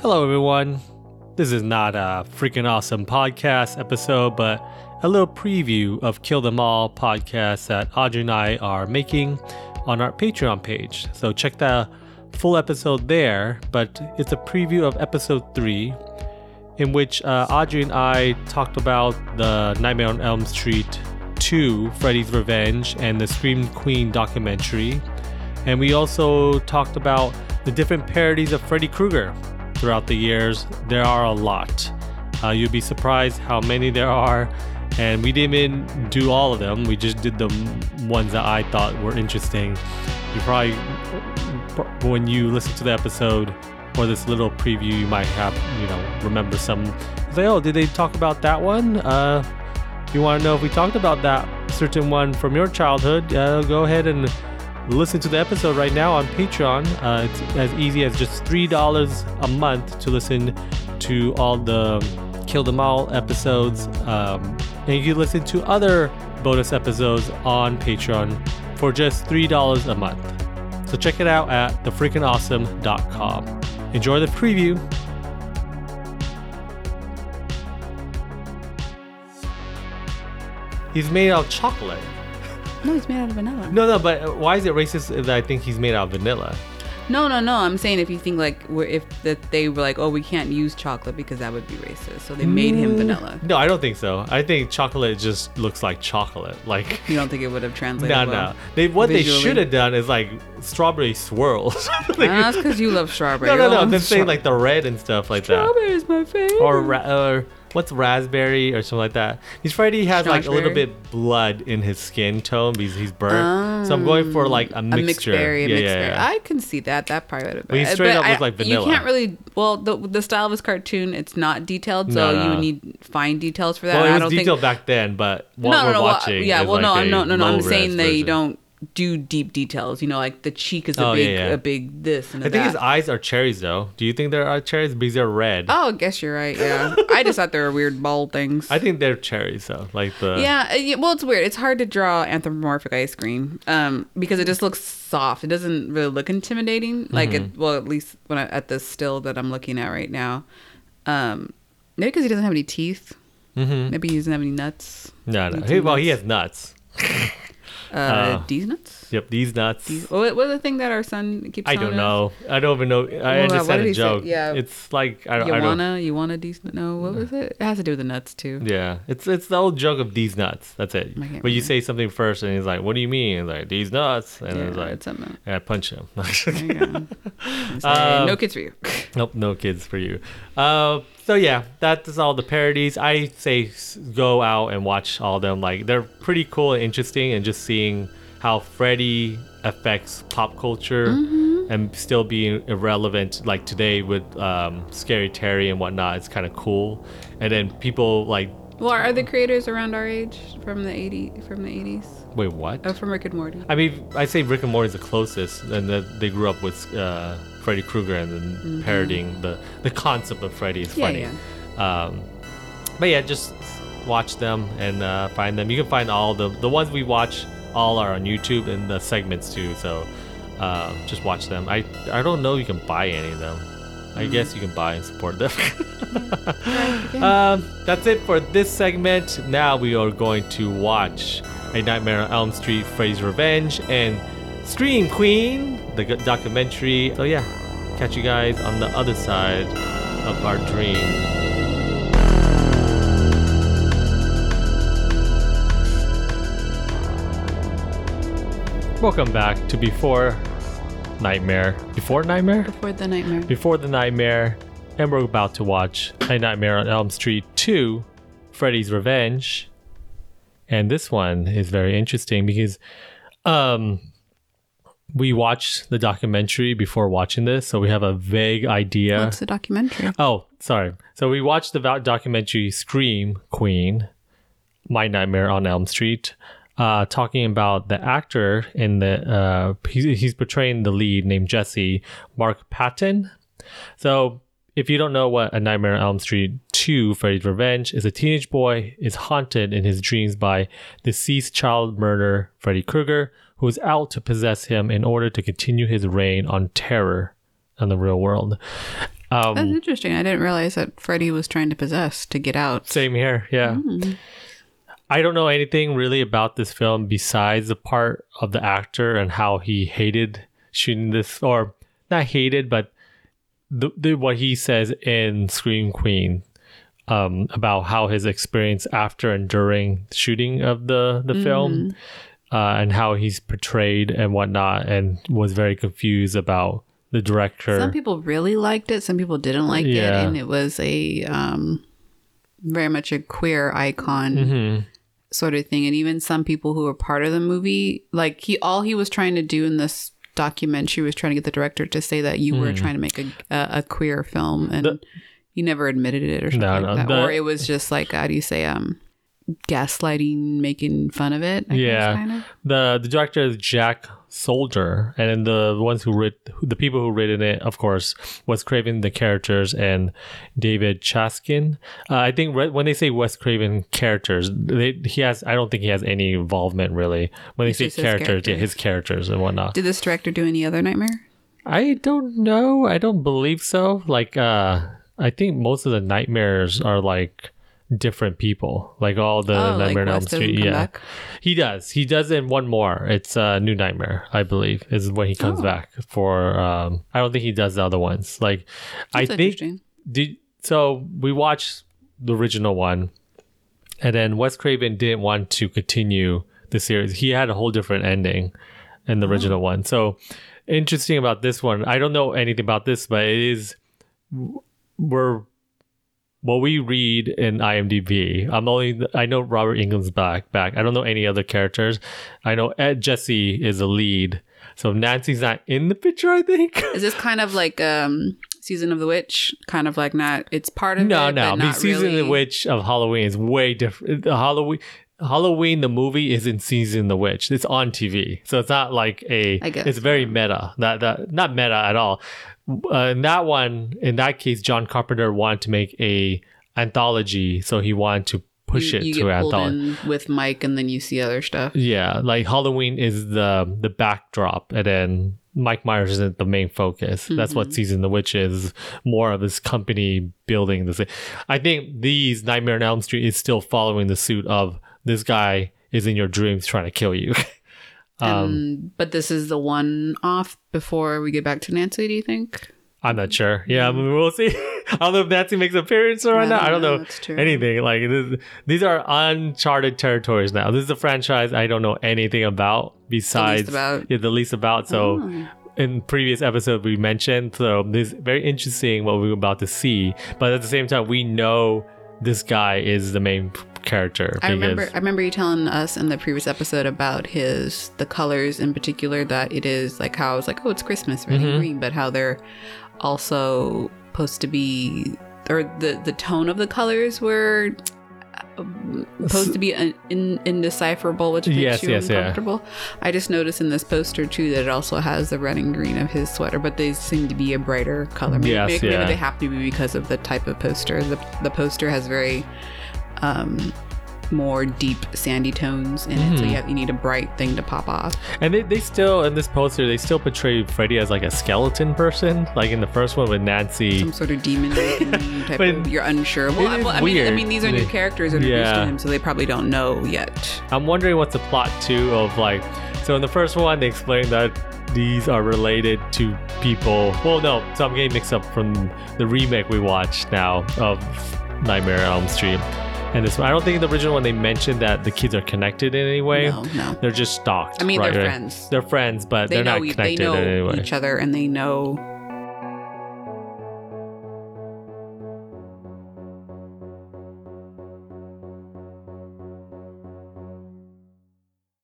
Hello, everyone. This is not a freaking awesome podcast episode, but a little preview of Kill Them All podcast that Audrey and I are making on our Patreon page. So check the full episode there, but it's a preview of episode three, in which uh, Audrey and I talked about the Nightmare on Elm Street 2, Freddy's Revenge, and the Scream Queen documentary. And we also talked about the different parodies of Freddy Krueger throughout the years. There are a lot. Uh, you'd be surprised how many there are. And we didn't even do all of them. We just did the ones that I thought were interesting. You probably, when you listen to the episode or this little preview, you might have, you know, remember some. Say, oh, did they talk about that one? Uh, you want to know if we talked about that certain one from your childhood? Uh, go ahead and listen to the episode right now on Patreon. Uh, it's as easy as just $3 a month to listen to all the Kill Them All episodes. Um, and you can listen to other bonus episodes on Patreon for just $3 a month. So check it out at thefreakingawesome.com. Enjoy the preview. He's made out of chocolate. No, he's made out of vanilla. No, no, but why is it racist that I think he's made out of vanilla? No, no, no. I'm saying if you think like we're, if that they were like, oh, we can't use chocolate because that would be racist, so they made him vanilla. No, I don't think so. I think chocolate just looks like chocolate. Like You don't think it would have translated? no, well no. They what visually? they should have done is like strawberry swirls. Like- Ah, that's because you love strawberry. no, no, no. Just saying like the red and stuff like that. strawberry is my favorite. Or ra- or what's raspberry or something like that. He's Freddy has like a little bit blood in his skin tone because he's burnt. so I'm going for like a ah, a mixture. mixed berry, a yeah, mixed yeah, berry. yeah. I can see that. That part would have But he been. straight but up I- looks like vanilla. You can't really. Well, the the style of his cartoon, it's not detailed, so No, no. you need fine details for that. well, and I it don't was think detailed back then, but what no, we're no, no. well, watching yeah, well, no, like a no, no, no. I'm saying they don't do deep details. You know, like the cheek is a Oh, big, yeah. a big this and I think that. his eyes are cherries, though. Do you think there are cherries? Because they're red. Oh, I guess you're right. Yeah, I just thought they were weird ball things. I think they're cherries, though. Like the yeah, uh, well, it's weird. It's hard to draw anthropomorphic ice cream um, because it just looks soft. It doesn't really look intimidating. Like, Mm-hmm. it, well, at least when I, at the still that I'm looking at right now. Um, maybe because he doesn't have any teeth. Mhm. Maybe he doesn't have any nuts. No, no. He, well, he has nuts. Uh, Uh, these nuts. Yep, these nuts. These, what, what's the thing that our son keeps? I don't us? know. I don't even know. I Well, just had a he say? joke. Yeah. It's like I, You I don't. You wanna, you wanna these? No, what was it? It has to do with the nuts too. Yeah, it's it's the old joke of these nuts. That's it. I But you say something first, and he's like, "What do you mean?" And like these nuts, and Yeah, like, it's something. "Yeah, punch him." There you go. And say, Um, no kids for you. Nope, no kids for you. Uh, so yeah, that's all the parodies. I say go out and watch all them. Like they're pretty cool and interesting, and just seeing how Freddy affects pop culture Mm-hmm. and still being irrelevant like today with um, Scary Terry and whatnot. It's kind of cool. And then people like, Well, are the creators around our age from the 80 from the 80s? wait, what? Oh, from Rick and Morty. I mean, I say Rick and Morty is the closest, and that they grew up with uh, Freddy Krueger and then parodying the the concept of Freddy is Mm-hmm. Yeah, funny. Um, but yeah, just watch them and uh, find them. You can find all the the ones we watch. All are on YouTube and the segments too. So uh, just watch them. I I don't know if you can buy any of them. I guess you can buy and support them. um, that's it for this segment. Now we are going to watch A Nightmare on Elm Street, Freddy's Revenge, and Scream Queen, the documentary. So yeah, catch you guys on the other side of our dream. Welcome back to Before Nightmare. Before Nightmare? Before the nightmare. Before the Nightmare, and we're about to watch A Nightmare on Elm Street 2, Freddy's Revenge. And this one is very interesting because um we watched the documentary before watching this, so we have a vague idea. What's the documentary? Oh, sorry. So we watched the documentary Scream Queen, My Nightmare on Elm Street, uh, talking about the actor in the uh, he's, he's portraying the lead named Jesse Mark Patton. So if you don't know what A Nightmare on Elm Street 2 Freddy's Revenge is, a teenage boy is haunted in his dreams by deceased child murderer Freddy Krueger, who is out to possess him in order to continue his reign on terror in the real world. That's Um, interesting. I didn't realize that Freddy was trying to possess to get out. same here. Yeah. I don't know anything really about this film besides the part of the actor and how he hated shooting this, or not hated, but the, the what he says in Scream Queen um, about how his experience after and during shooting of the the film uh, and how he's portrayed and whatnot, and was very confused about the director. Some people really liked it. Some people didn't like Yeah. it, and it was a um, very much a queer icon Mhm. Sort of thing. And even some people who were part of the movie, like he, all he was trying to do in this documentary was trying to get the director to say that you were trying to make a a, a queer film, and Hmm. The- he never admitted it or something No, like that. the- or it was just like how do you say um gaslighting, making fun of it. I guess, Yeah. kind of. the the director is Jack Sholder, and then the ones who writ the people who written it, of course, was Craven the characters and David Chaskin. Uh, I think re- when they say Wes Craven characters, they, he has. I don't think he has any involvement really. When they It's say his characters, yeah, his characters and whatnot. Did this director do any other Nightmare? I don't know. I don't believe so. Like, uh, I think most of the nightmares are like different people. Like all the Oh, like Nightmare on Elm Street. Yeah, back? he does. He does in one more. It's a uh, New Nightmare, I believe, is when he comes Oh. back for. Um, I don't think he does the other ones. Like, I think did so we watched the original one and then wes craven didn't want to continue the series he had a whole different ending in the original one so interesting about this one i don't know anything about this but it is we're what we read in imdb i'm only i know robert englund's back back i don't know any other characters i know ed jesse is a lead so nancy's not in the picture i think Is this kind of like um season of the witch? Kind of like not. It's part of No, it. no. but The not season really. of the Witch of Halloween is way different. The Halloween, Halloween, the movie is in season the witch. It's on TV, so it's not like a. I guess, it's very meta. That that not meta at all. Uh, in that one, in that case, John Carpenter wanted to make a anthology, so he wanted to push you, it you to anthology. with Mike, and then you see other stuff. Yeah, like Halloween is the the backdrop, and then Mike Myers isn't the main focus. That's Mm-hmm. what season the witch is more of this company building this. I think these Nightmare on Elm Street is still following the suit of this guy is in your dreams trying to kill you. um, but this is the one off before we get back to Nancy. Do you think? I'm not sure. Yeah, I mean, we'll see. I don't know if Nancy makes an appearance or I not. don't I don't know. know anything. Like this, these are uncharted territories now. This is a franchise I don't know anything about besides about. yeah, the least about. So Oh. in previous episode we mentioned. So this is very interesting what we're about to see. But at the same time, we know this guy is the main character. I remember. I remember you telling us in the previous episode about his the colors in particular that it is like how I was like, oh, it's Christmas, red Mm-hmm. and green, but how they're also supposed to be, or the the tone of the colors were. um, Supposed to be un- in, indecipherable, which makes Yes, you yes, yeah. uncomfortable. I just noticed in this poster too that it also has the red and green of his sweater, but they seem to be a brighter color. Maybe, Yes, maybe, yeah. maybe they have to be because of the type of poster. The the poster has very um, more deep sandy tones in it, so Mhm. you, have, you need a bright thing to pop off. And they, they still in this poster they still portray Freddy as like a skeleton person, like in the first one with Nancy. Some sort of demon type But of. You're unsure. Well, is well, I mean, I mean, these are new characters introduced Yeah. to him, so they probably don't know yet. I'm wondering what's the plot too of like. So in the first one, they explain that these are related to people. Well, no, so I'm getting mixed up from the remake we watched now of Nightmare on Elm Street. And this one, I don't think in the original one they mentioned that the kids are connected in any way. No, no. They're just stalked. I mean, right, they're friends. They're friends, but They they're know not e- they connected know in any way. each other, and they know